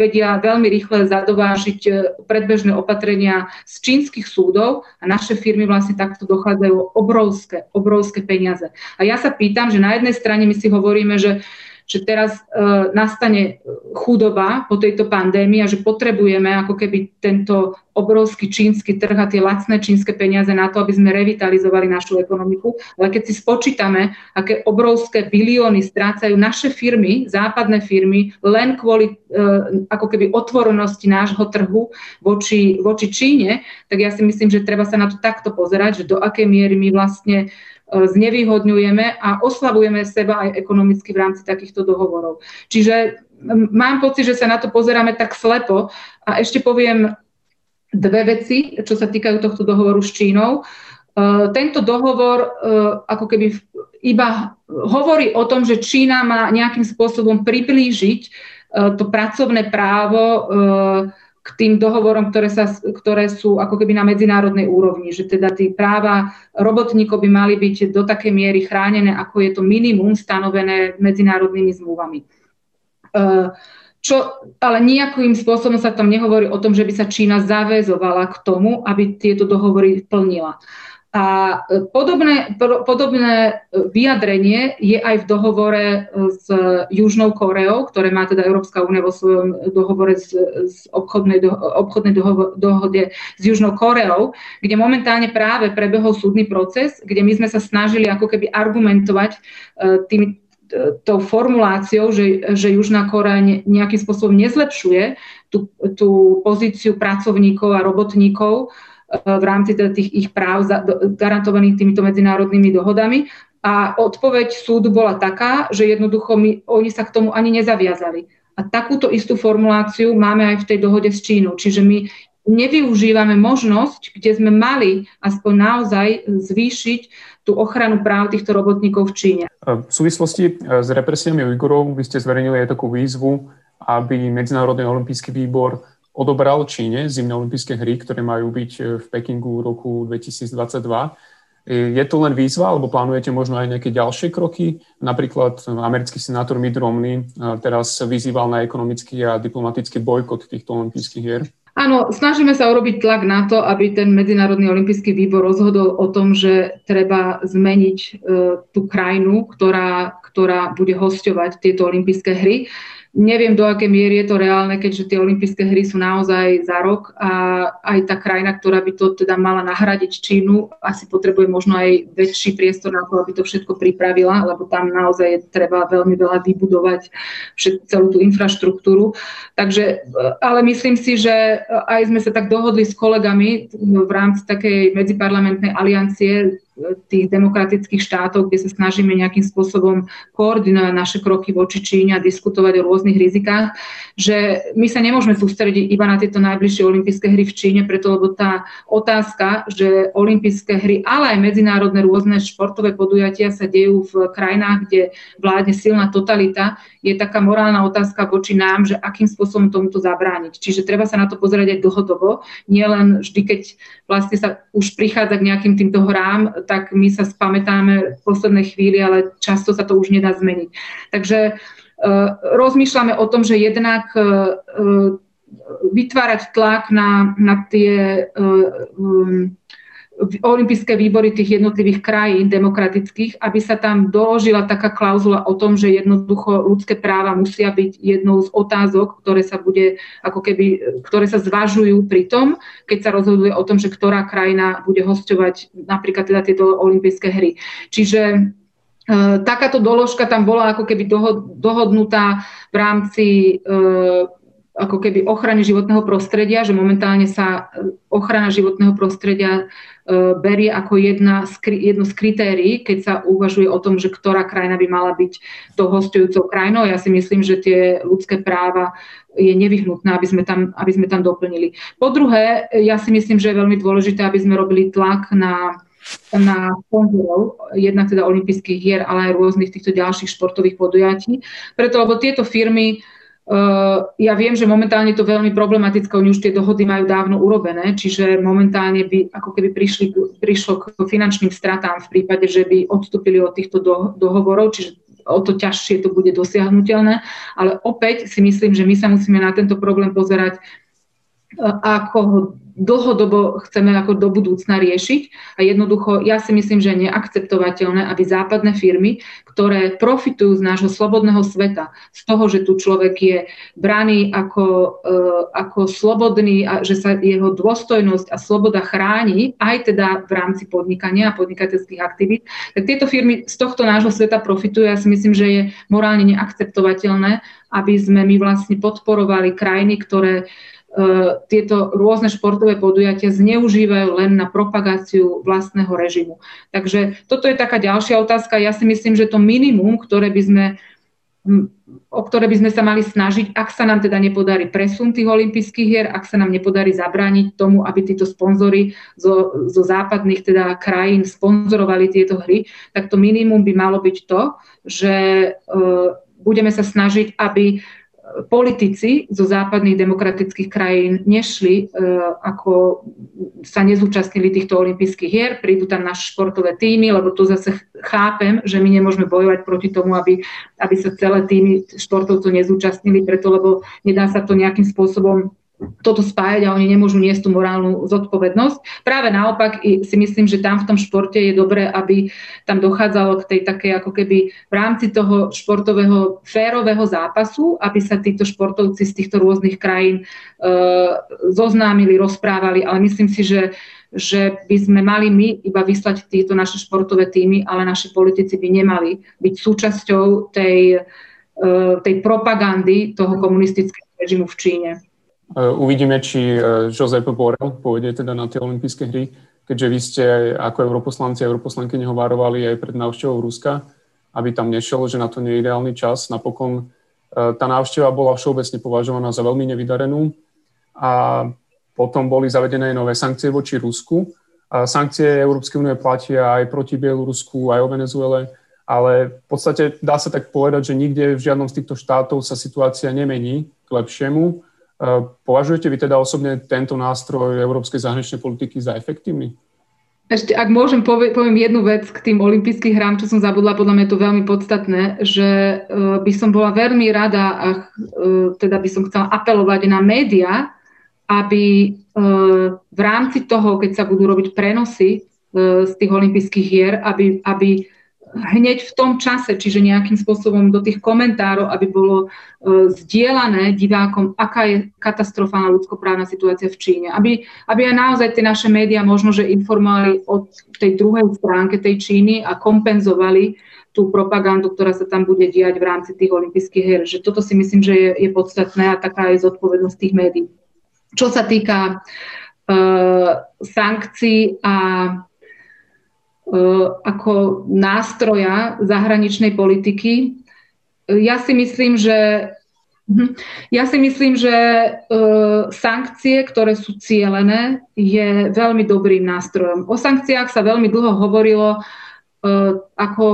vedia veľmi rýchle zadovážiť e, predbežné opatrenia z čínskych súdov a naše firmy vlastne takto dochádzajú obrovské, obrovské peniaze. A ja sa pýtam, že na jednej strane my si hovoríme, že že teraz e, nastane chudoba po tejto pandémii a že potrebujeme ako keby tento obrovský čínsky trh a tie lacné čínske peniaze na to, aby sme revitalizovali našu ekonomiku. Ale keď si spočítame, aké obrovské bilióny strácajú naše firmy, západné firmy, len kvôli e, ako keby otvorenosti nášho trhu voči, voči Číne, tak ja si myslím, že treba sa na to takto pozerať, že do akej miery my vlastne znevýhodňujeme a oslavujeme seba aj ekonomicky v rámci takýchto dohovorov. Čiže mám pocit, že sa na to pozeráme tak slepo a ešte poviem dve veci, čo sa týkajú tohto dohovoru s Čínou. E, tento dohovor e, ako keby iba hovorí o tom, že Čína má nejakým spôsobom priblížiť e, to pracovné právo k tým dohovorom, ktoré, sa, ktoré sú ako keby na medzinárodnej úrovni, že teda tí práva robotníkov by mali byť do takej miery chránené, ako je to minimum stanovené medzinárodnými zmluvami. E, čo, ale nejakým spôsobom sa tam nehovorí o tom, že by sa Čína zaväzovala k tomu, aby tieto dohovory plnila. A e, podobné, podobné vyjadrenie je aj v dohovore s Južnou Koreou, ktoré má teda Európska únia vo svojom dohovore z, z obchodnej, do, obchodnej doho, dohode s Južnou Koreou, kde momentálne práve prebehol súdny proces, kde my sme sa snažili ako keby argumentovať e, tými, e, tou formuláciou, že, že Južná Korea nejakým spôsobom nezlepšuje tú, tú pozíciu pracovníkov a robotníkov v rámci teda tých ich práv garantovaných týmito medzinárodnými dohodami. A odpoveď súdu bola taká, že jednoducho my, oni sa k tomu ani nezaviazali. A takúto istú formuláciu máme aj v tej dohode s Čínou. Čiže my nevyužívame možnosť, kde sme mali aspoň naozaj zvýšiť tú ochranu práv týchto robotníkov v Číne. V súvislosti s represiami Ujgurov vy ste zverejnili aj takú výzvu, aby Medzinárodný olimpijský výbor odobral Číne zimné olympijské hry, ktoré majú byť e, v Pekingu roku 2022. E, je to len výzva, alebo plánujete možno aj nejaké ďalšie kroky? Napríklad americký senátor Mitt Romney e, teraz vyzýval na ekonomický a diplomatický bojkot týchto olympijských hier. Áno, snažíme sa urobiť tlak na to, aby ten Medzinárodný olimpijský výbor rozhodol o tom, že treba zmeniť e, tú krajinu, ktorá, ktorá bude hosťovať tieto olympijské hry. Neviem, do akej miery je to reálne, keďže tie olympijské hry sú naozaj za rok a aj tá krajina, ktorá by to teda mala nahradiť Čínu, asi potrebuje možno aj väčší priestor na to, aby to všetko pripravila, lebo tam naozaj treba veľmi veľa vybudovať celú tú infraštruktúru. Takže, ale myslím si, že aj sme sa tak dohodli s kolegami v rámci takej medziparlamentnej aliancie tých demokratických štátov, kde sa snažíme nejakým spôsobom koordinovať naše kroky voči Číne a diskutovať o rôznych rizikách, že my sa nemôžeme sústrediť iba na tieto najbližšie olympijské hry v Číne, preto lebo tá otázka, že olympijské hry, ale aj medzinárodné rôzne športové podujatia sa dejú v krajinách, kde vládne silná totalita, je taká morálna otázka voči nám, že akým spôsobom tomuto zabrániť. Čiže treba sa na to pozerať aj dlhodobo, nielen vždy, keď vlastne sa už prichádza k nejakým týmto hrám, tak my sa spamätáme v poslednej chvíli, ale často sa to už nedá zmeniť. Takže uh, rozmýšľame o tom, že jednak uh, vytvárať tlak na, na tie um, olympijské výbory tých jednotlivých krajín demokratických, aby sa tam doložila taká klauzula o tom, že jednoducho ľudské práva musia byť jednou z otázok, ktoré sa bude, ako keby, ktoré sa zvažujú pri tom, keď sa rozhoduje o tom, že ktorá krajina bude hostovať napríklad teda tieto olympijské hry. Čiže e, takáto doložka tam bola ako keby dohodnutá v rámci e, ako keby ochrany životného prostredia, že momentálne sa e, ochrana životného prostredia e, berie ako jedna z, jedno z kritérií, keď sa uvažuje o tom, že ktorá krajina by mala byť tou hostujúcou krajinou. Ja si myslím, že tie ľudské práva je nevyhnutné, aby sme, tam, aby sme tam doplnili. Po druhé, ja si myslím, že je veľmi dôležité, aby sme robili tlak na na sponzorov, jednak teda olympijských hier, ale aj rôznych týchto ďalších športových podujatí. Preto, lebo tieto firmy ja viem, že momentálne to veľmi problematické, oni už tie dohody majú dávno urobené, čiže momentálne by ako keby prišli, prišlo k finančným stratám v prípade, že by odstúpili od týchto do, dohovorov, čiže o to ťažšie to bude dosiahnutelné. Ale opäť si myslím, že my sa musíme na tento problém pozerať eh, ako dlhodobo chceme ako do budúcna riešiť. A jednoducho, ja si myslím, že je neakceptovateľné, aby západné firmy, ktoré profitujú z nášho slobodného sveta, z toho, že tu človek je braný ako, e, ako slobodný a že sa jeho dôstojnosť a sloboda chráni, aj teda v rámci podnikania a podnikateľských aktivít, tak tieto firmy z tohto nášho sveta profitujú. Ja si myslím, že je morálne neakceptovateľné, aby sme my vlastne podporovali krajiny, ktoré tieto rôzne športové podujatia zneužívajú len na propagáciu vlastného režimu. Takže toto je taká ďalšia otázka. Ja si myslím, že to minimum, ktoré by sme o ktoré by sme sa mali snažiť, ak sa nám teda nepodarí presun tých olympijských hier, ak sa nám nepodarí zabrániť tomu, aby títo sponzory zo, zo západných teda krajín sponzorovali tieto hry, tak to minimum by malo byť to, že uh, budeme sa snažiť, aby politici zo západných demokratických krajín nešli, e, ako sa nezúčastnili týchto olympijských hier, prídu tam naše športové týmy, lebo tu zase chápem, že my nemôžeme bojovať proti tomu, aby, aby sa celé týmy športovcov nezúčastnili, preto lebo nedá sa to nejakým spôsobom toto spájať a oni nemôžu niesť tú morálnu zodpovednosť. Práve naopak si myslím, že tam v tom športe je dobré, aby tam dochádzalo k tej takej ako keby v rámci toho športového férového zápasu, aby sa títo športovci z týchto rôznych krajín e, zoznámili, rozprávali, ale myslím si, že že by sme mali my iba vyslať tieto naše športové týmy, ale naši politici by nemali byť súčasťou tej, e, tej propagandy toho komunistického režimu v Číne. E, uvidíme, či e, Josep Borel pôjde teda na tie olympijské hry, keďže vy ste ako europoslanci a europoslanky nehovárovali aj pred návštevou Ruska, aby tam nešiel, že na to nie je ideálny čas. Napokon e, tá návšteva bola všeobecne považovaná za veľmi nevydarenú a potom boli zavedené nové sankcie voči Rusku. A sankcie Európskej únie platia aj proti Bielorusku, aj o Venezuele, ale v podstate dá sa tak povedať, že nikde v žiadnom z týchto štátov sa situácia nemení k lepšiemu Považujete vy teda osobne tento nástroj európskej zahraničnej politiky za efektívny? Ešte, ak môžem, poviem jednu vec k tým olympijských hrám, čo som zabudla, podľa mňa je to veľmi podstatné, že e, by som bola veľmi rada a e, teda by som chcela apelovať na médiá, aby e, v rámci toho, keď sa budú robiť prenosy z tých olympijských hier, aby, aby hneď v tom čase, čiže nejakým spôsobom do tých komentárov, aby bolo e, zdieľané divákom, aká je katastrofálna ľudskoprávna situácia v Číne. Aby, aby aj naozaj tie naše médiá možno, že informovali o tej druhej stránke tej Číny a kompenzovali tú propagandu, ktorá sa tam bude diať v rámci tých olympijských hier. Že toto si myslím, že je, je podstatné a taká je zodpovednosť tých médií. Čo sa týka uh, sankcií a ako nástroja zahraničnej politiky. Ja si myslím, že mhm, ja si myslím, že e, sankcie, ktoré sú cielené, je veľmi dobrým nástrojom. O sankciách sa veľmi dlho hovorilo ako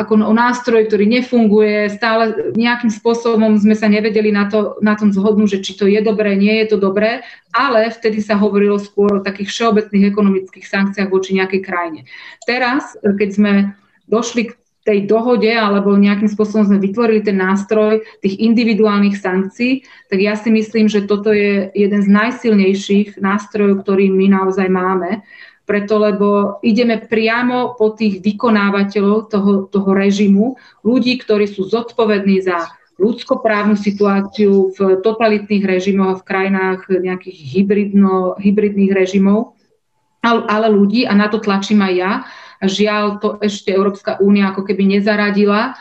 ako o nástroj, ktorý nefunguje, stále nejakým spôsobom sme sa nevedeli na, to, na tom zhodnúť, že či to je dobré, nie je to dobré, ale vtedy sa hovorilo skôr o takých všeobecných ekonomických sankciách voči nejakej krajine. Teraz, keď sme došli k tej dohode alebo nejakým spôsobom sme vytvorili ten nástroj tých individuálnych sankcií, tak ja si myslím, že toto je jeden z najsilnejších nástrojov, ktorý my naozaj máme preto lebo ideme priamo po tých vykonávateľov toho, toho režimu, ľudí, ktorí sú zodpovední za ľudskoprávnu situáciu v totalitných režimoch v krajinách nejakých hybridno, hybridných režimov, ale ľudí, a na to tlačím aj ja, a žiaľ to ešte Európska únia ako keby nezaradila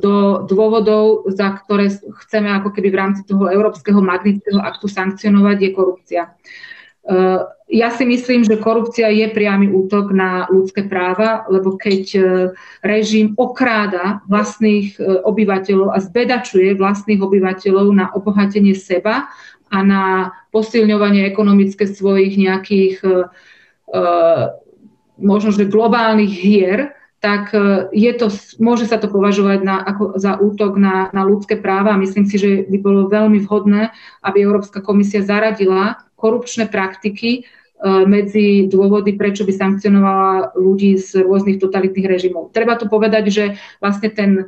do dôvodov, za ktoré chceme ako keby v rámci toho Európskeho magnického aktu sankcionovať, je korupcia. Eh, ja si myslím, že korupcia je priamy útok na ľudské práva, lebo keď eh, režim okráda vlastných eh, obyvateľov a zbedačuje vlastných obyvateľov na obohatenie seba a na posilňovanie ekonomické svojich nejakých možno, že globálnych hier, tak je to, môže sa to považovať na, ako, za útok na, na ľudské práva. A myslím si, že by bolo veľmi vhodné, aby Európska komisia zaradila korupčné praktiky e, medzi dôvody, prečo by sankcionovala ľudí z rôznych totalitných režimov. Treba tu povedať, že vlastne ten e,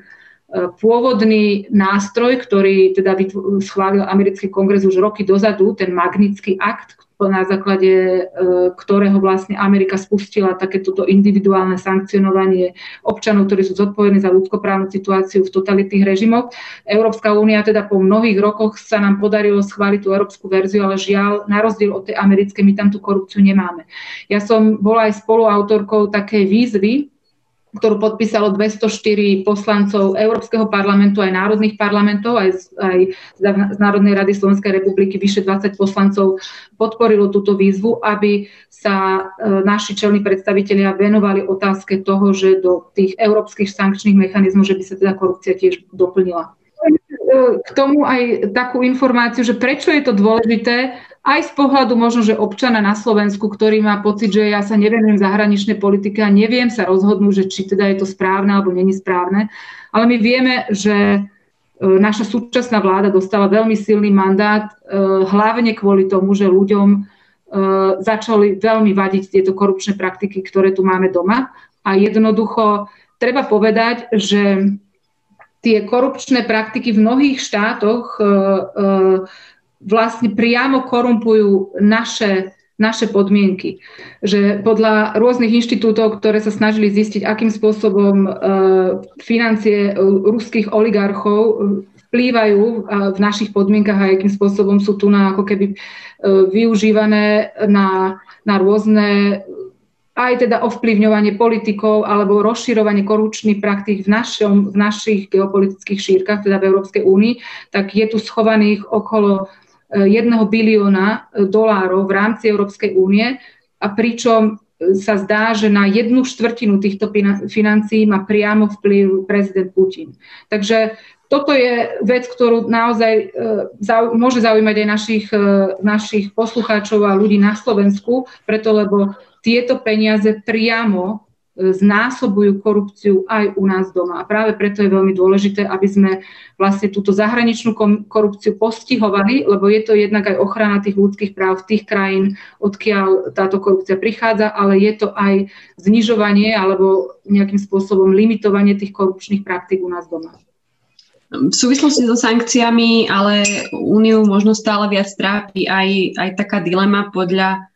pôvodný nástroj, ktorý teda schválil americký kongres už roky dozadu, ten magnický akt, na základe e, ktorého vlastne Amerika spustila takéto individuálne sankcionovanie občanov, ktorí sú zodpovední za ľudskoprávnu situáciu v totalitných režimoch. Európska únia teda po mnohých rokoch sa nám podarilo schváliť tú európsku verziu, ale žiaľ, na rozdiel od tej americkej, my tam tú korupciu nemáme. Ja som bola aj spoluautorkou takej výzvy, ktorú podpísalo 204 poslancov Európskeho parlamentu aj národných parlamentov, aj z, aj z Národnej rady Slovenskej republiky vyše 20 poslancov podporilo túto výzvu, aby sa e, naši čelní predstavitelia venovali otázke toho, že do tých európskych sankčných mechanizmov, že by sa teda korupcia tiež doplnila. K tomu aj takú informáciu, že prečo je to dôležité, aj z pohľadu možno, že občana na Slovensku, ktorý má pocit, že ja sa nevenujem zahraničnej politike a neviem sa rozhodnúť, že či teda je to správne alebo není správne. Ale my vieme, že naša súčasná vláda dostala veľmi silný mandát, hlavne kvôli tomu, že ľuďom začali veľmi vadiť tieto korupčné praktiky, ktoré tu máme doma. A jednoducho treba povedať, že tie korupčné praktiky v mnohých štátoch vlastne priamo korumpujú naše naše podmienky. Že podľa rôznych inštitútov, ktoré sa snažili zistiť, akým spôsobom e, financie e, ruských oligarchov e, vplývajú v našich podmienkach a akým spôsobom sú tu na, ako keby využívané na, na rôzne aj teda ovplyvňovanie politikov alebo rozširovanie korupčných praktík v, našom, v našich geopolitických šírkach, teda v Európskej únii, tak je tu schovaných okolo 1 bilióna e, dolárov v rámci Európskej únie a pričom e, sa zdá, že na jednu štvrtinu týchto financií má priamo vplyv prezident Putin. Takže toto je vec, ktorú naozaj môže zaujímať aj našich, našich poslucháčov a ľudí na Slovensku, preto lebo tieto peniaze priamo znásobujú korupciu aj u nás doma. A práve preto je veľmi dôležité, aby sme vlastne túto zahraničnú korupciu postihovali, lebo je to jednak aj ochrana tých ľudských práv tých krajín, odkiaľ táto korupcia prichádza, ale je to aj znižovanie alebo nejakým spôsobom limitovanie tých korupčných praktík u nás doma. V súvislosti so sankciami, ale Úniu možno stále viac trápi aj, aj taká dilema podľa,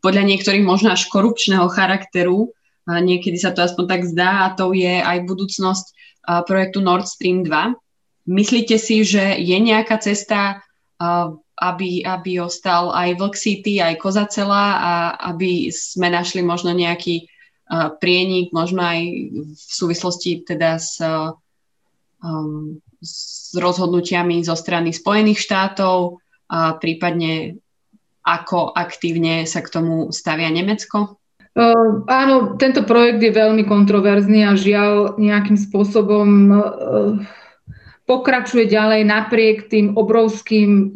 podľa niektorých možno až korupčného charakteru, Niekedy sa to aspoň tak zdá a to je aj budúcnosť projektu Nord Stream 2. Myslíte si, že je nejaká cesta, aby, aby ostal aj Vlk City, aj Kozacela a aby sme našli možno nejaký prienik, možno aj v súvislosti teda s, um, s rozhodnutiami zo strany Spojených štátov a prípadne ako aktívne sa k tomu stavia Nemecko? Uh, áno, tento projekt je veľmi kontroverzný a žiaľ nejakým spôsobom uh, pokračuje ďalej napriek tým obrovským uh,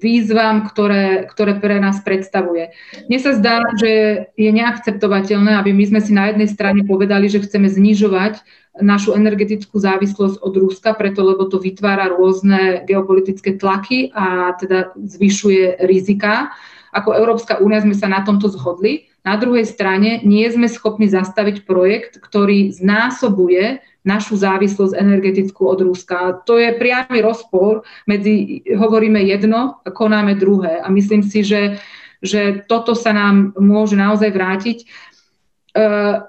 výzvam, ktoré, ktoré pre nás predstavuje. Mne sa zdá, že je neakceptovateľné, aby my sme si na jednej strane povedali, že chceme znižovať našu energetickú závislosť od Ruska, preto lebo to vytvára rôzne geopolitické tlaky a teda zvyšuje rizika. Ako Európska únia sme sa na tomto zhodli. Na druhej strane nie sme schopní zastaviť projekt, ktorý znásobuje našu závislosť energetickú od Ruska. To je priamy rozpor medzi, hovoríme jedno a konáme druhé. A myslím si, že, že toto sa nám môže naozaj vrátiť. E,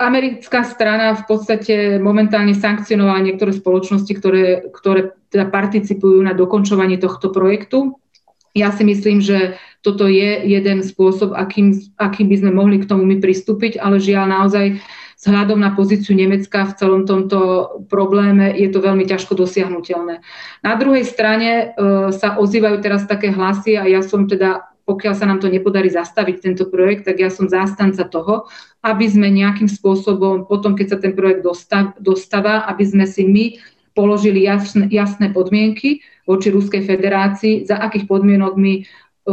americká strana v podstate momentálne sankcionovala niektoré spoločnosti, ktoré, ktoré teda participujú na dokončovaní tohto projektu. Ja si myslím, že toto je jeden spôsob, akým, akým by sme mohli k tomu my pristúpiť, ale žiaľ naozaj vzhľadom na pozíciu Nemecka v celom tomto probléme je to veľmi ťažko dosiahnutelné. Na druhej strane e, sa ozývajú teraz také hlasy a ja som teda pokiaľ sa nám to nepodarí zastaviť tento projekt, tak ja som zástanca toho, aby sme nejakým spôsobom, potom keď sa ten projekt dostav, dostáva, aby sme si my položili jasné, jasné podmienky voči Ruskej federácii, za akých podmienok my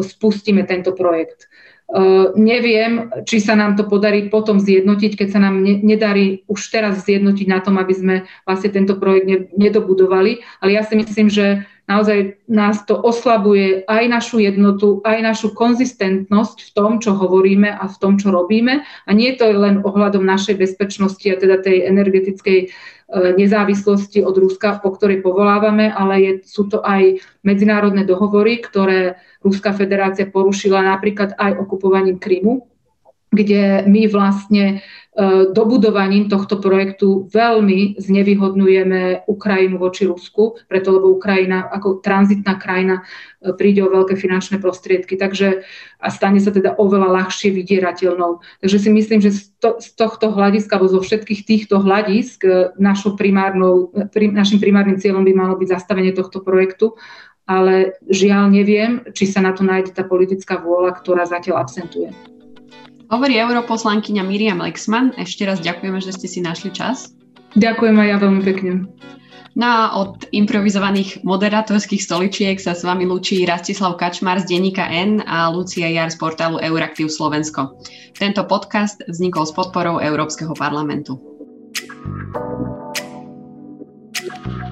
spustíme tento projekt. Uh, neviem, či sa nám to podarí potom zjednotiť, keď sa nám ne, nedarí už teraz zjednotiť na tom, aby sme vlastne tento projekt ne, nedobudovali, ale ja si myslím, že naozaj nás to oslabuje aj našu jednotu, aj našu konzistentnosť v tom, čo hovoríme a v tom, čo robíme. A nie je to len ohľadom našej bezpečnosti a teda tej energetickej E, nezávislosti od Ruska, po ktorej povolávame, ale je, sú to aj medzinárodné dohovory, ktoré Ruská federácia porušila napríklad aj okupovaním Krymu, kde my vlastne E, dobudovaním tohto projektu veľmi znevýhodňujeme Ukrajinu voči Rusku, preto lebo Ukrajina ako tranzitná krajina e, príde o veľké finančné prostriedky, takže a stane sa teda oveľa ľahšie vydierateľnou. Takže si myslím, že z, to, z tohto hľadiska, alebo zo všetkých týchto hľadisk e, primárnou, prim, našim primárnym cieľom by malo byť zastavenie tohto projektu, ale žiaľ neviem, či sa na to nájde tá politická vôľa, ktorá zatiaľ absentuje. Hovorí europoslankyňa Miriam Lexman. Ešte raz ďakujeme, že ste si našli čas. Ďakujem aj ja veľmi pekne. No a od improvizovaných moderátorských stoličiek sa s vami lúči Rastislav Kačmar z denníka N a Lucia Jar z portálu Euraktiv Slovensko. Tento podcast vznikol s podporou Európskeho parlamentu. thank you